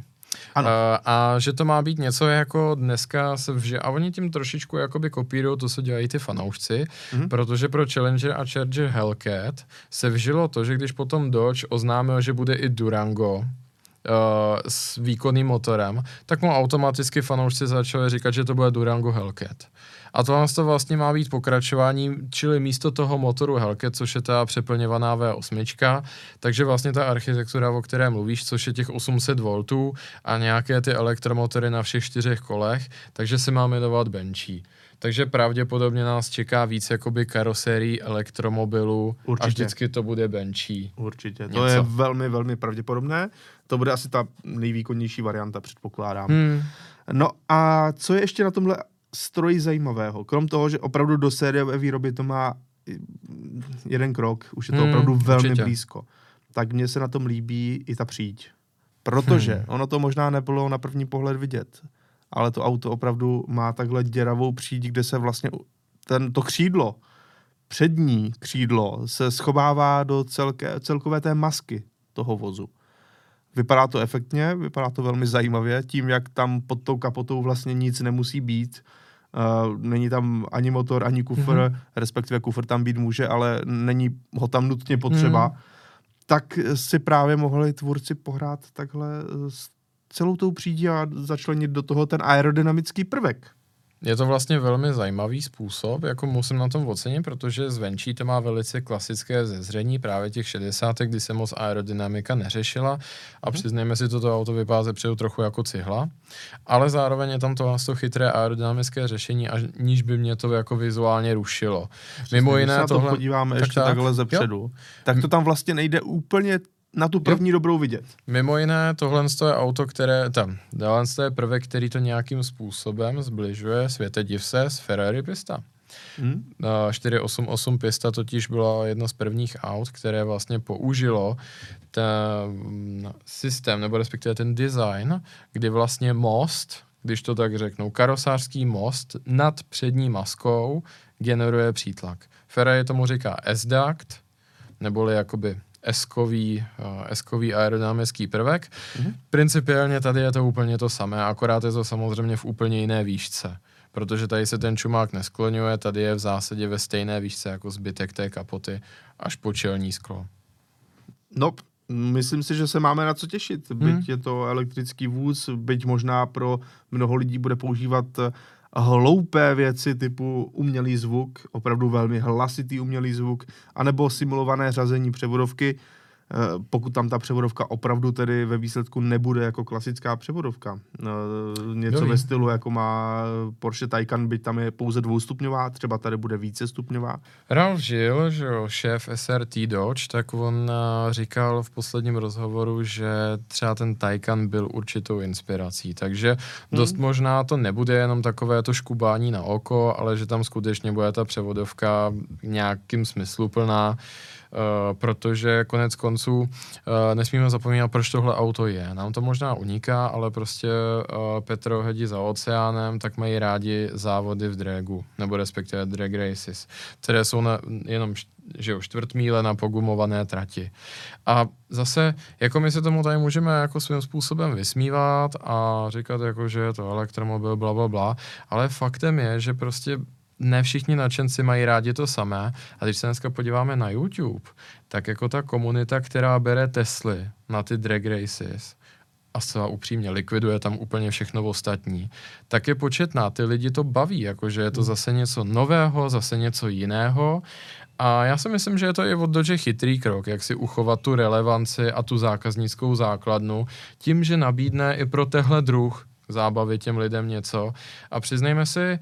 Ano. Uh, a že to má být něco jako dneska se vže, a oni tím trošičku jakoby kopírují to, co dělají ty fanoušci, mm-hmm. protože pro Challenger a Charger Hellcat se vžilo to, že když potom Dodge oznámil, že bude i Durango, uh, s výkonným motorem, tak mu automaticky fanoušci začali říkat, že to bude Durango Hellcat. A to to vlastně má být pokračování, čili místo toho motoru Hellcat, což je ta přeplňovaná V8, takže vlastně ta architektura, o které mluvíš, což je těch 800 V a nějaké ty elektromotory na všech čtyřech kolech, takže se má jmenovat Benchy. Takže pravděpodobně nás čeká víc jakoby karosérií elektromobilů Určitě. a vždycky to bude Benchy. Určitě, Něco. to je velmi, velmi pravděpodobné. To bude asi ta nejvýkonnější varianta, předpokládám. Hmm. No a co je ještě na tomhle stroji zajímavého. Krom toho, že opravdu do sériové výroby to má jeden krok, už je to hmm, opravdu velmi určitě. blízko, tak mně se na tom líbí i ta příď. Protože hmm. ono to možná nebylo na první pohled vidět, ale to auto opravdu má takhle děravou příď, kde se vlastně ten, to křídlo, přední křídlo se schovává do celké, celkové té masky toho vozu. Vypadá to efektně, vypadá to velmi zajímavě, tím, jak tam pod tou kapotou vlastně nic nemusí být není tam ani motor, ani kufr, mm-hmm. respektive kufr tam být může, ale není ho tam nutně potřeba. Mm. Tak si právě mohli tvůrci pohrát takhle s celou tou přídí a začlenit do toho ten aerodynamický prvek. Je to vlastně velmi zajímavý způsob, jako musím na tom ocenit, protože zvenčí to má velice klasické zezření právě těch 60. kdy se moc aerodynamika neřešila a hmm. přiznejme si, toto auto vypadá zepředu trochu jako cihla, ale zároveň je tam to, to chytré aerodynamické řešení, aniž by mě to jako vizuálně rušilo. Přesně, Mimo jiné tohle... to podíváme tak ještě tak, takhle zepředu, jo? tak to tam vlastně nejde úplně na tu první jo. dobrou vidět. Mimo jiné, tohle je auto, které, tam, tohle je prvek, který to nějakým způsobem zbližuje, světe div se, s Ferrari Pista. Hmm. 488 Pista totiž byla jedno z prvních aut, které vlastně použilo ten systém, nebo respektive ten design, kdy vlastně most, když to tak řeknu, karosářský most nad přední maskou generuje přítlak. Ferrari tomu říká S-duct, neboli jakoby eskový, uh, eskový aerodynamický prvek. Mm-hmm. Principiálně tady je to úplně to samé, akorát je to samozřejmě v úplně jiné výšce. Protože tady se ten čumák neskloňuje, tady je v zásadě ve stejné výšce jako zbytek té kapoty až po čelní sklo. No, myslím si, že se máme na co těšit. Byť hmm. je to elektrický vůz, byť možná pro mnoho lidí bude používat hloupé věci typu umělý zvuk, opravdu velmi hlasitý umělý zvuk, anebo simulované řazení převodovky, pokud tam ta převodovka opravdu tedy ve výsledku nebude jako klasická převodovka. Eh, něco Dobrý. ve stylu, jako má Porsche Taycan, byť tam je pouze dvoustupňová, třeba tady bude více stupňová. Ralf Žil, že jo, šéf SRT Dodge, tak on eh, říkal v posledním rozhovoru, že třeba ten Taycan byl určitou inspirací, takže hmm. dost možná to nebude jenom takové to škubání na oko, ale že tam skutečně bude ta převodovka nějakým smysluplná. Uh, protože konec konců uh, nesmíme zapomínat, proč tohle auto je. Nám to možná uniká, ale prostě uh, Petrohedi za oceánem, tak mají rádi závody v dragu, nebo respektive drag races, které jsou na, jenom že jo, čtvrt míle na pogumované trati. A zase, jako my se tomu tady můžeme jako svým způsobem vysmívat a říkat jako, že je to elektromobil, bla, bla, bla, ale faktem je, že prostě ne všichni nadšenci mají rádi to samé. A když se dneska podíváme na YouTube, tak jako ta komunita, která bere Tesly na ty drag races, a zcela upřímně likviduje tam úplně všechno ostatní, tak je početná. Ty lidi to baví, jakože je to hmm. zase něco nového, zase něco jiného. A já si myslím, že je to i od Dodge chytrý krok, jak si uchovat tu relevanci a tu zákaznickou základnu, tím, že nabídne i pro tehle druh zábavy těm lidem něco. A přiznejme si,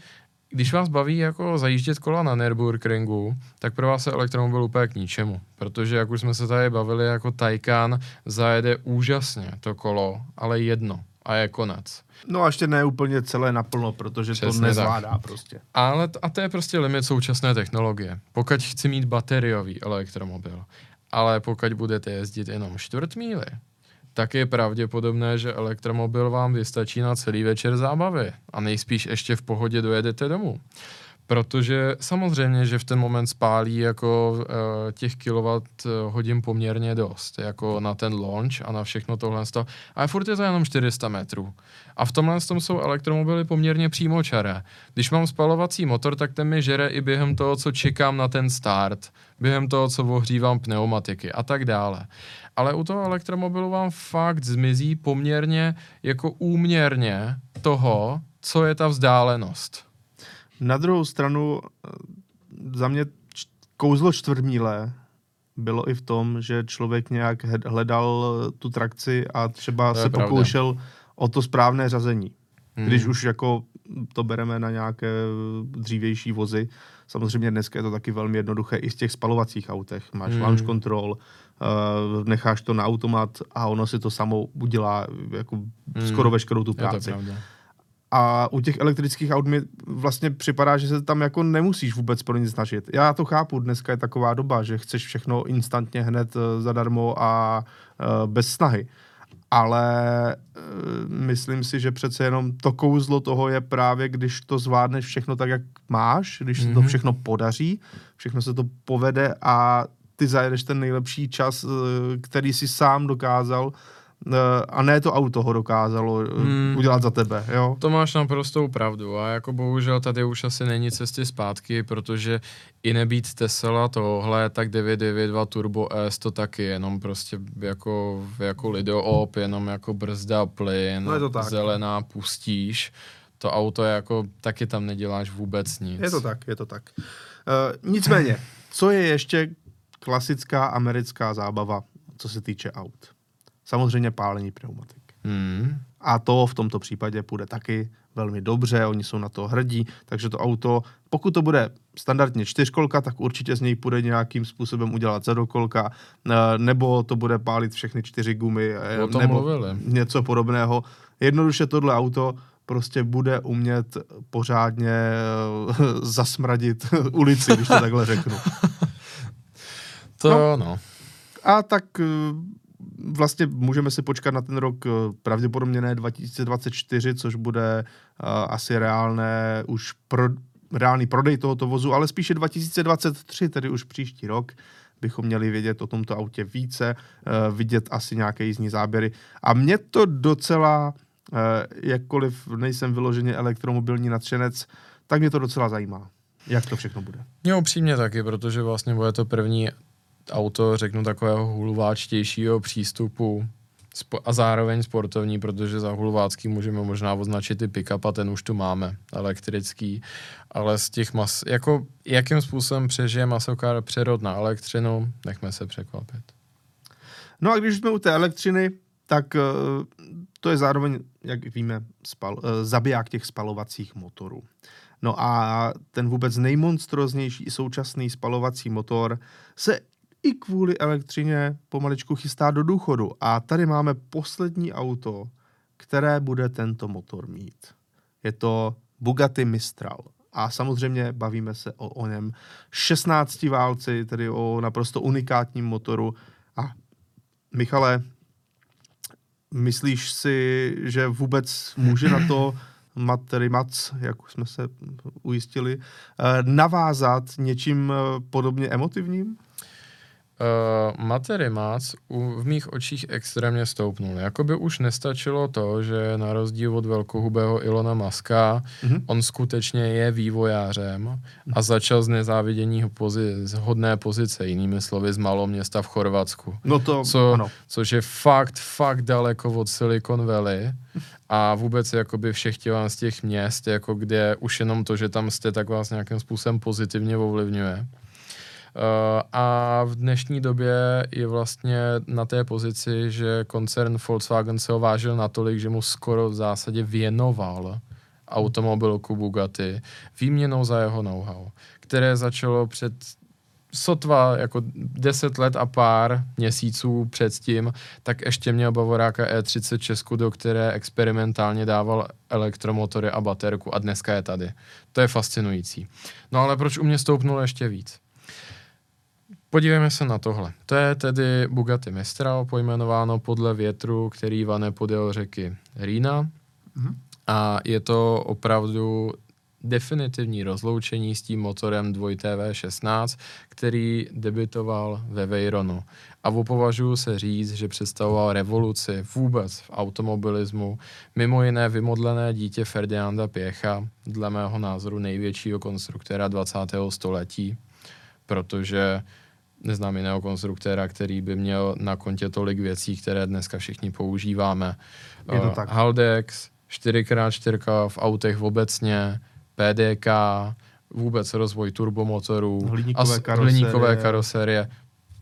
když vás baví jako zajíždět kola na Nürburgringu, tak pro vás je elektromobil úplně k ničemu. Protože, jak už jsme se tady bavili, jako Taycan zajede úžasně to kolo, ale jedno a je konec. No a ještě ne úplně celé naplno, protože Přesně to nezvládá tak. prostě. Ale t- a to je prostě limit současné technologie. Pokud chci mít bateriový elektromobil, ale pokud budete jezdit jenom čtvrt míly, tak je pravděpodobné, že elektromobil vám vystačí na celý večer zábavy a nejspíš ještě v pohodě dojedete domů. Protože samozřejmě, že v ten moment spálí jako uh, těch kilowatt hodin poměrně dost, jako na ten launch a na všechno tohle. Ale furt je to jenom 400 metrů. A v tomhle tom jsou elektromobily poměrně přímočaré. Když mám spalovací motor, tak ten mi žere i během toho, co čekám na ten start, během toho, co ohřívám pneumatiky a tak dále ale u toho elektromobilu vám fakt zmizí poměrně jako úměrně toho, co je ta vzdálenost. Na druhou stranu eh, za mě kouzlo čtvrtmíle bylo i v tom, že člověk nějak hledal tu trakci a třeba to se pokoušel o to správné řazení. Hmm. Když už jako to bereme na nějaké dřívější vozy. Samozřejmě dneska je to taky velmi jednoduché i z těch spalovacích autech. Máš hmm. launch control, uh, necháš to na automat a ono si to samo udělá jako hmm. skoro veškerou tu práci. A u těch elektrických aut mi vlastně připadá, že se tam jako nemusíš vůbec pro nic snažit. Já to chápu, dneska je taková doba, že chceš všechno instantně hned uh, zadarmo a uh, bez snahy. Ale uh, myslím si, že přece jenom to kouzlo toho je právě, když to zvládneš všechno tak, jak máš, když mm-hmm. se to mhm. všechno podaří, všechno se to povede a ty zajedeš ten nejlepší čas, eh, který si sám dokázal, eh, a ne to auto ho dokázalo eh, hmm. udělat za tebe, jo? To máš naprostou pravdu a jako bohužel tady už asi není cesty zpátky, protože i nebýt Tesla tohle, tak 992 Turbo S to taky jenom prostě jako, jako lidoop, jenom jako brzda plyn, no zelená pustíš To auto je jako, taky tam neděláš vůbec nic. Je to tak, je to tak. Uh, nicméně, co je ještě klasická americká zábava, co se týče aut? Samozřejmě pálení pneumatik. Hmm. A to v tomto případě půjde taky velmi dobře, oni jsou na to hrdí, takže to auto, pokud to bude standardně čtyřkolka, tak určitě z něj půjde nějakým způsobem udělat zedokolka, eh, nebo to bude pálit všechny čtyři gumy, eh, nebo mluvili. něco podobného. Jednoduše tohle auto prostě bude umět pořádně eh, zasmradit ulici, když to takhle řeknu. To no. no. A tak vlastně můžeme si počkat na ten rok eh, pravděpodobně ne 2024, což bude uh, asi reálné už pro, reálný prodej tohoto vozu, ale spíše 2023, tedy už příští rok bychom měli vědět o tomto autě více, uh, vidět asi nějaké jízdní záběry. A mě to docela, uh, jakkoliv nejsem vyloženě elektromobilní nadšenec, tak mě to docela zajímá. Jak to všechno bude? Mě upřímně taky, protože vlastně bude to první auto, řeknu, takového hulváčtějšího přístupu a zároveň sportovní, protože za hulvácký můžeme možná označit i pick-up a ten už tu máme, elektrický, ale z těch mas, jako jakým způsobem přežije masokár přerod na elektřinu, nechme se překvapit. No a když jsme u té elektřiny, tak uh, to je zároveň, jak víme, spal, uh, zabiják těch spalovacích motorů. No a ten vůbec nejmonstroznější současný spalovací motor se i kvůli elektřině pomaličku chystá do důchodu. A tady máme poslední auto, které bude tento motor mít. Je to Bugatti Mistral. A samozřejmě bavíme se o, o něm 16 válci, tedy o naprosto unikátním motoru. A Michale, myslíš si, že vůbec může na to Materi Mac, jak jsme se ujistili, eh, navázat něčím eh, podobně emotivním? Uh, Matery Mac v mých očích extrémně stoupnul. Jakoby už nestačilo to, že na rozdíl od velkohubého Ilona Maska, mm-hmm. on skutečně je vývojářem a začal z nezávidění pozi- z hodné pozice, jinými slovy z maloměsta v Chorvatsku. No to, Co, ano. Což je fakt, fakt daleko od Silicon Valley a vůbec jakoby všech z těch měst, jako kde už jenom to, že tam jste, tak vás nějakým způsobem pozitivně ovlivňuje. Eh, a v dnešní době je vlastně na té pozici, že koncern Volkswagen se ho vážil natolik, že mu skoro v zásadě věnoval automobilku Bugatti výměnou za jeho know-how, které začalo před sotva jako 10 let a pár měsíců předtím, tak ještě měl Bavoráka E30 Česku, do které experimentálně dával elektromotory a baterku a dneska je tady. To je fascinující. No ale proč u mě stoupnulo ještě víc? Podívejme se na tohle. To je tedy Bugatti Mistral, pojmenováno podle větru, který vane podél řeky Rýna. Mm-hmm. A je to opravdu definitivní rozloučení s tím motorem 2TV16, který debitoval ve Veyronu. A považuji se říct, že představoval revoluci vůbec v automobilismu, mimo jiné vymodlené dítě Ferdinanda Pěcha, dle mého názoru největšího konstruktéra 20. století, protože neznám jiného konstruktéra, který by měl na kontě tolik věcí, které dneska všichni používáme. Je to uh, tak. Haldex, 4x4 v autech obecně, PDK, vůbec rozvoj turbomotorů, hliníkové, a karoserie. hliníkové karoserie.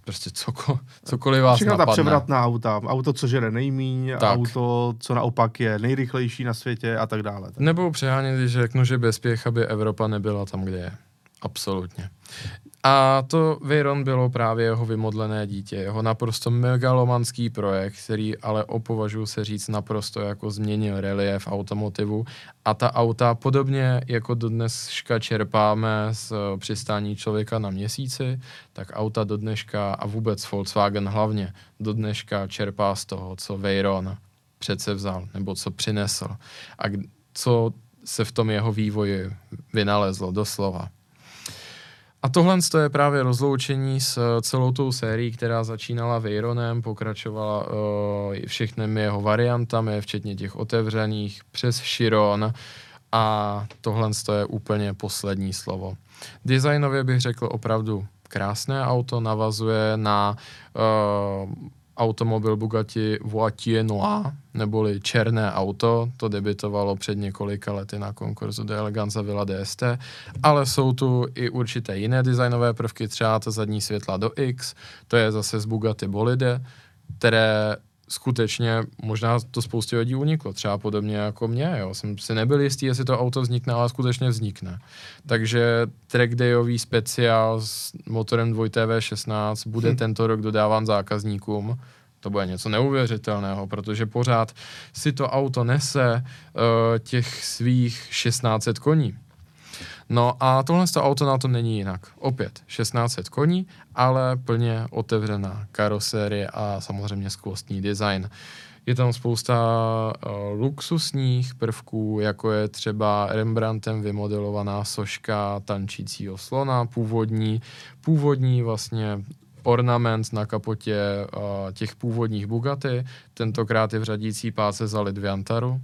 Prostě coko, cokoliv vás Všechno napadne. ta převratná auta. Auto, co žere nejmíň, tak. auto, co naopak je nejrychlejší na světě a tak dále. Tak. Nebo přehánět, když řeknu, že bez pěch, aby Evropa nebyla tam, kde je. Absolutně. A to Veyron bylo právě jeho vymodlené dítě, jeho naprosto megalomanský projekt, který ale opovažuji se říct naprosto jako změnil relief automotivu a ta auta podobně jako do dneška čerpáme z přistání člověka na měsíci, tak auta do dneška a vůbec Volkswagen hlavně do dneška čerpá z toho, co Veyron přece vzal nebo co přinesl a co se v tom jeho vývoji vynalezlo doslova. A tohle je právě rozloučení s eh, celou tou sérií, která začínala Veyronem, pokračovala uh, všechny jeho variantami, včetně těch otevřených, přes Chiron a tohle je úplně poslední slovo. Designově bych řekl opravdu krásné auto, navazuje na uh, automobil Bugatti Voiture Noir, neboli černé auto, to debitovalo před několika lety na konkurzu de Elegance Villa DST, ale jsou tu i určité jiné designové prvky, třeba ta zadní světla do X, to je zase z Bugatti Bolide, které skutečně možná to spoustě lidí uniklo, třeba podobně jako mě, jo. Jsem si nebyl jistý, jestli to auto vznikne, ale skutečně vznikne. Takže track dayový speciál s motorem 2TV16 bude hmm. tento rok dodáván zákazníkům. To bude něco neuvěřitelného, protože pořád si to auto nese uh, těch svých 1600 koní. No a tohle to auto na to není jinak. Opět 1600 koní, ale plně otevřená karosérie a samozřejmě skvostní design. Je tam spousta uh, luxusních prvků, jako je třeba Rembrandtem vymodelovaná soška tančícího slona, původní, původní vlastně ornament na kapotě uh, těch původních Bugatti, tentokrát je v řadící páce za Lidviantaru,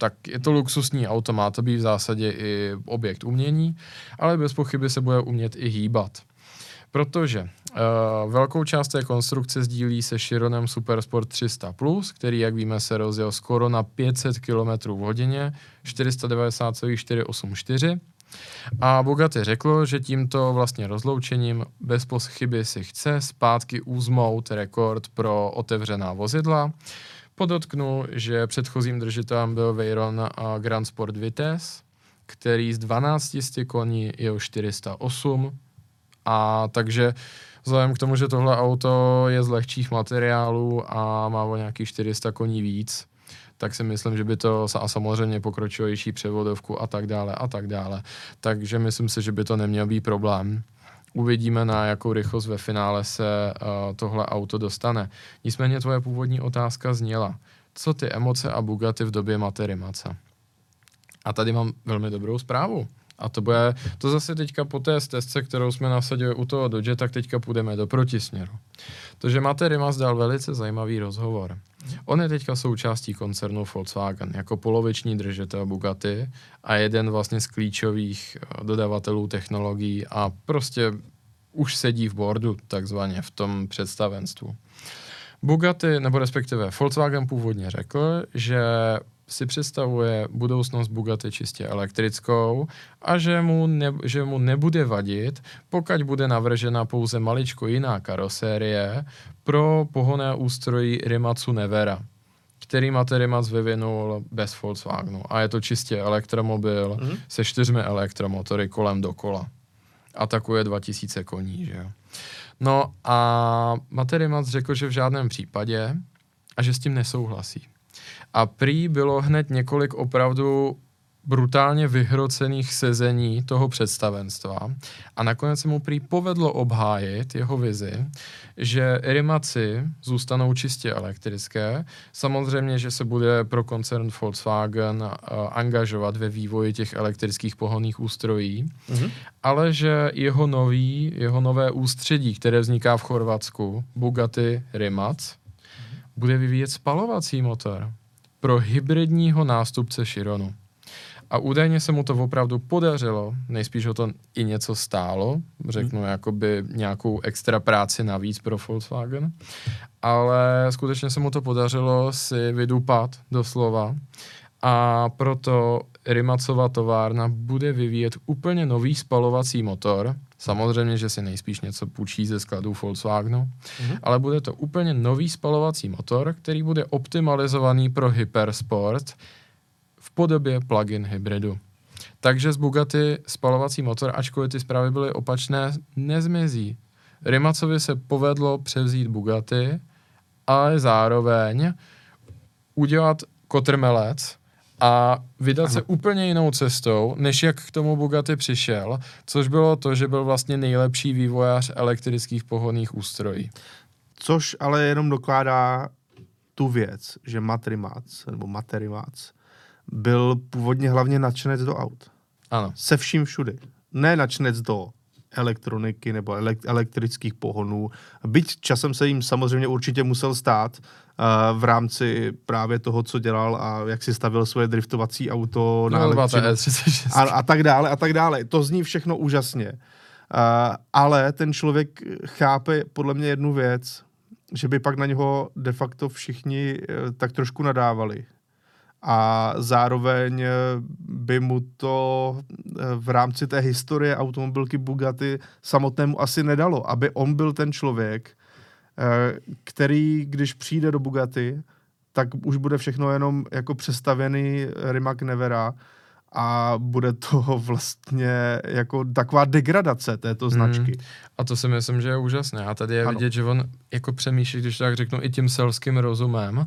tak je to luxusní auto, má to být v zásadě i objekt umění, ale bez pochyby se bude umět i hýbat. Protože uh, velkou část té konstrukce sdílí se Chironem Supersport 300 Plus, který, jak víme, se rozjel skoro na 500 km v hodině, 490,484. A Bugatti řeklo, že tímto vlastně rozloučením bez pochyby si chce zpátky uzmout rekord pro otevřená vozidla. Podotknu, že předchozím držitelem byl Veyron a Grand Sport Vitesse, který z 12 koní je 408 a takže vzhledem k tomu, že tohle auto je z lehčích materiálů a má o nějakých 400 koní víc, tak si myslím, že by to a samozřejmě pokročilejší převodovku a tak dále a tak dále. Takže myslím si, že by to neměl být problém. Uvidíme, na jakou rychlost ve finále se uh, tohle auto dostane. Nicméně tvoje původní otázka zněla, co ty emoce a Bugatti v době materimace. A tady mám velmi dobrou zprávu. A to bude, to zase teďka po té stezce, kterou jsme nasadili u toho Dodge, tak teďka půjdeme do protisměru. To, že Mate Rimas dal velice zajímavý rozhovor. On je teďka součástí koncernu Volkswagen, jako poloviční držitel Bugatti a jeden vlastně z klíčových eh, dodavatelů technologií a prostě už sedí v bordu, takzvaně v tom představenstvu. Bugatti, nebo respektive Volkswagen původně řekl, že si představuje budoucnost Bugatti čistě elektrickou a že mu, ne, že mu nebude vadit, pokud bude navržena pouze maličko jiná karosérie pro pohonné ústrojí Rimacu Nevera, který Rimac vyvinul bez Volkswagenu. A je to čistě elektromobil mm-hmm. se čtyřmi elektromotory kolem dokola. Atakuje 2000 koní, že jo. No a Rimac řekl, že v žádném případě a že s tím nesouhlasí. A prý bylo hned několik opravdu brutálně vyhrocených sezení toho představenstva a nakonec se mu prý povedlo obhájit jeho vizi, že Rimaci zůstanou čistě elektrické. Samozřejmě, že se bude pro koncern Volkswagen uh, angažovat ve vývoji těch elektrických pohonných ústrojí, mm-hmm. ale že jeho nový, jeho nové ústředí, které vzniká v Chorvatsku, Bugatti Rimac, mm-hmm. bude vyvíjet spalovací motor pro hybridního nástupce Chironu. A údajně se mu to opravdu podařilo, nejspíš ho to i něco stálo, řeknu hmm. jakoby nějakou extra práci navíc pro Volkswagen, ale skutečně se mu to podařilo si vydupat doslova a proto Rimacova továrna bude vyvíjet úplně nový spalovací motor, Samozřejmě, že si nejspíš něco půjčí ze skladů Volkswagenu, mm-hmm. ale bude to úplně nový spalovací motor, který bude optimalizovaný pro hypersport v podobě plug-in hybridu. Takže z Bugatti spalovací motor, ačkoliv ty zprávy byly opačné, nezmizí. Rimacovi se povedlo převzít Bugatti, ale zároveň udělat kotrmelec, a vydat ano. se úplně jinou cestou, než jak k tomu Bugatti přišel, což bylo to, že byl vlastně nejlepší vývojář elektrických pohonných ústrojí. Což ale jenom dokládá tu věc, že Matrimac, nebo Materimac, byl původně hlavně nadšenec do aut. Ano. Se vším všudy. Ne nadšenec do elektroniky nebo elektrických pohonů. Byť časem se jim samozřejmě určitě musel stát uh, v rámci právě toho, co dělal a jak si stavil svoje driftovací auto no, na elektřinu. A, a tak dále, a tak dále. To zní všechno úžasně. Uh, ale ten člověk chápe podle mě jednu věc, že by pak na něho de facto všichni eh, tak trošku nadávali. A zároveň eh, by mu to eh, v rámci té historie automobilky Bugatti samotnému asi nedalo, aby on byl ten člověk, který, když přijde do Bugatti, tak už bude všechno jenom jako přestavěný Rimac Nevera a bude to vlastně jako taková degradace této hmm. značky. Hmm. A to si myslím, že je úžasné. A tady je ano. vidět, že on jako přemýšlí, když tak řeknu, i tím selským rozumem,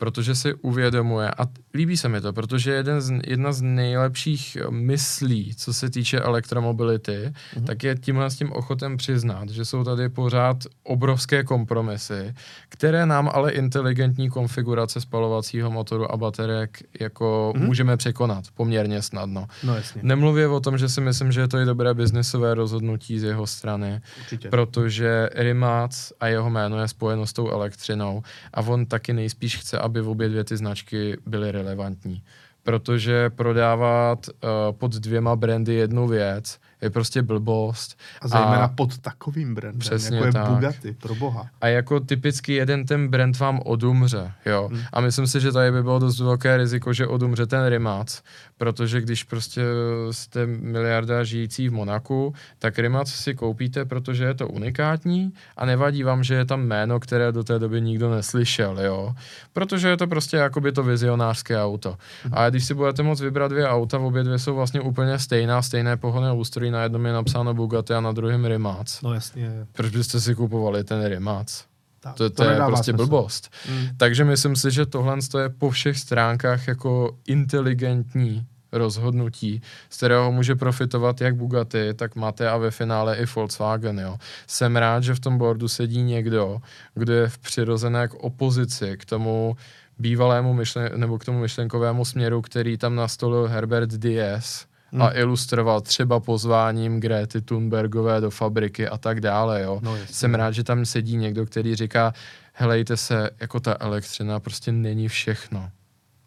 protože si uvědomuje, a líbí se mi to, protože jeden z, jedna z nejlepších myslí, co se týče elektromobility, mm-hmm. tak je tímhle s tím ochotem přiznat, že jsou tady pořád obrovské kompromisy, které nám ale inteligentní konfigurace spalovacího motoru a baterek jako mm-hmm. můžeme překonat poměrně snadno. No jasně. Nemluvě o tom, že si myslím, že je to i dobré biznisové rozhodnutí z jeho strany, Určitě. protože Rimac a jeho jméno je spojeno s tou elektřinou a on taky nejspíš chce, aby obě dvě ty značky byly relevantní. Protože prodávat uh, pod dvěma brandy jednu věc je prostě blbost. A zejména a pod takovým brandem, přesně jako je tak. Bugatti, pro boha. A jako typicky jeden ten brand vám odumře, jo. Hmm. A myslím si, že tady by bylo dost velké riziko, že odumře ten Rimac, protože když prostě jste miliarda žijící v Monaku, tak Rimac si koupíte, protože je to unikátní a nevadí vám, že je tam jméno, které do té doby nikdo neslyšel, jo. Protože je to prostě jakoby to vizionářské auto. Hmm. A když si budete moct vybrat dvě auta, obě dvě jsou vlastně úplně stejná, stejné pohonné ústrojí, na jednom je napsáno Bugatti a na druhém Rimac. No jasně. Proč byste si kupovali ten Rimac? Tak, to, to, to je prostě smysl. blbost. Mm. Takže myslím si, že tohle je po všech stránkách jako inteligentní rozhodnutí, z kterého může profitovat jak Bugatti, tak Mate a ve finále i Volkswagen. Jo. Jsem rád, že v tom boardu sedí někdo, kdo je v přirozené k opozici k tomu bývalému myšlen- nebo k tomu myšlenkovému směru, který tam nastolil Herbert Diaz, hmm. a ilustroval třeba pozváním Grety Thunbergové do fabriky a tak dále. Jo. No, Jsem rád, že tam sedí někdo, který říká, helejte se, jako ta elektřina prostě není všechno.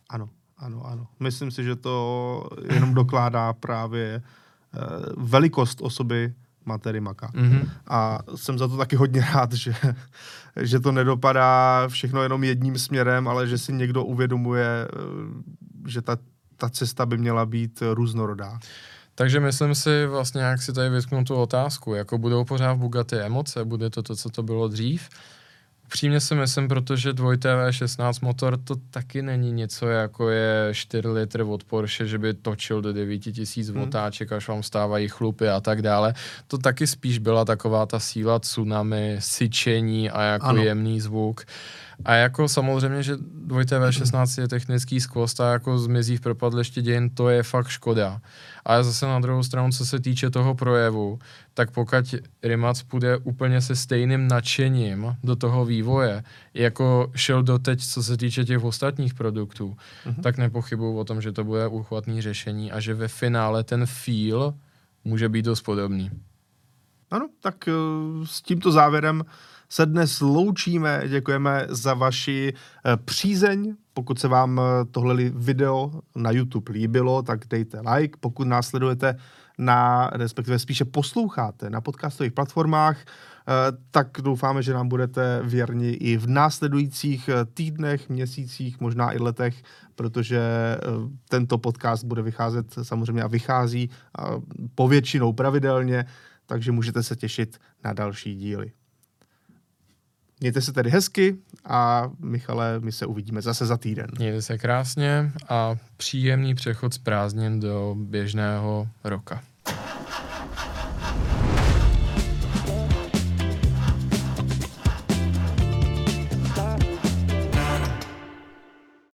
Ano, ano, ano. Myslím si, že to jenom dokládá právě uh, velikost osoby Matery Maka. Mm-hmm. A jsem za to taky hodně rád, že, že to nedopadá všechno jenom jedním směrem, ale že si někdo uvědomuje, eh, že ta ta cesta by měla být různorodá. Takže myslím si vlastně, jak si tady vytknu tu otázku, jako budou pořád v Bugatti emoce, bude to to, co to bylo dřív. Upřímně si myslím, protože 2 V16 motor to taky není něco jako je 4 litr od Porsche, že by točil do 9000 hmm. otáček, až vám stávají chlupy a tak dále. To taky spíš byla taková ta síla tsunami, syčení a jako ano. jemný zvuk. A jako samozřejmě, že 2 V16 je technický skvost a jako zmizí v propadliště dějin, to je fakt škoda. Ale zase na druhou stranu, co se týče toho projevu, tak pokud Rimac půjde úplně se stejným nadšením do toho vývoje, jako šel doteď, co se týče těch ostatních produktů, uh-huh. tak nepochybuju o tom, že to bude uchvatný řešení a že ve finále ten feel může být dost podobný. Ano, tak uh, s tímto závěrem se dnes loučíme. Děkujeme za vaši uh, přízeň. Pokud se vám uh, tohle video na YouTube líbilo, tak dejte like. Pokud nás sledujete na, respektive spíše posloucháte na podcastových platformách, tak doufáme, že nám budete věrni i v následujících týdnech, měsících, možná i letech, protože tento podcast bude vycházet samozřejmě a vychází povětšinou pravidelně, takže můžete se těšit na další díly. Mějte se tedy hezky a Michale, my se uvidíme zase za týden. Mějte se krásně a příjemný přechod z prázdnin do běžného roka.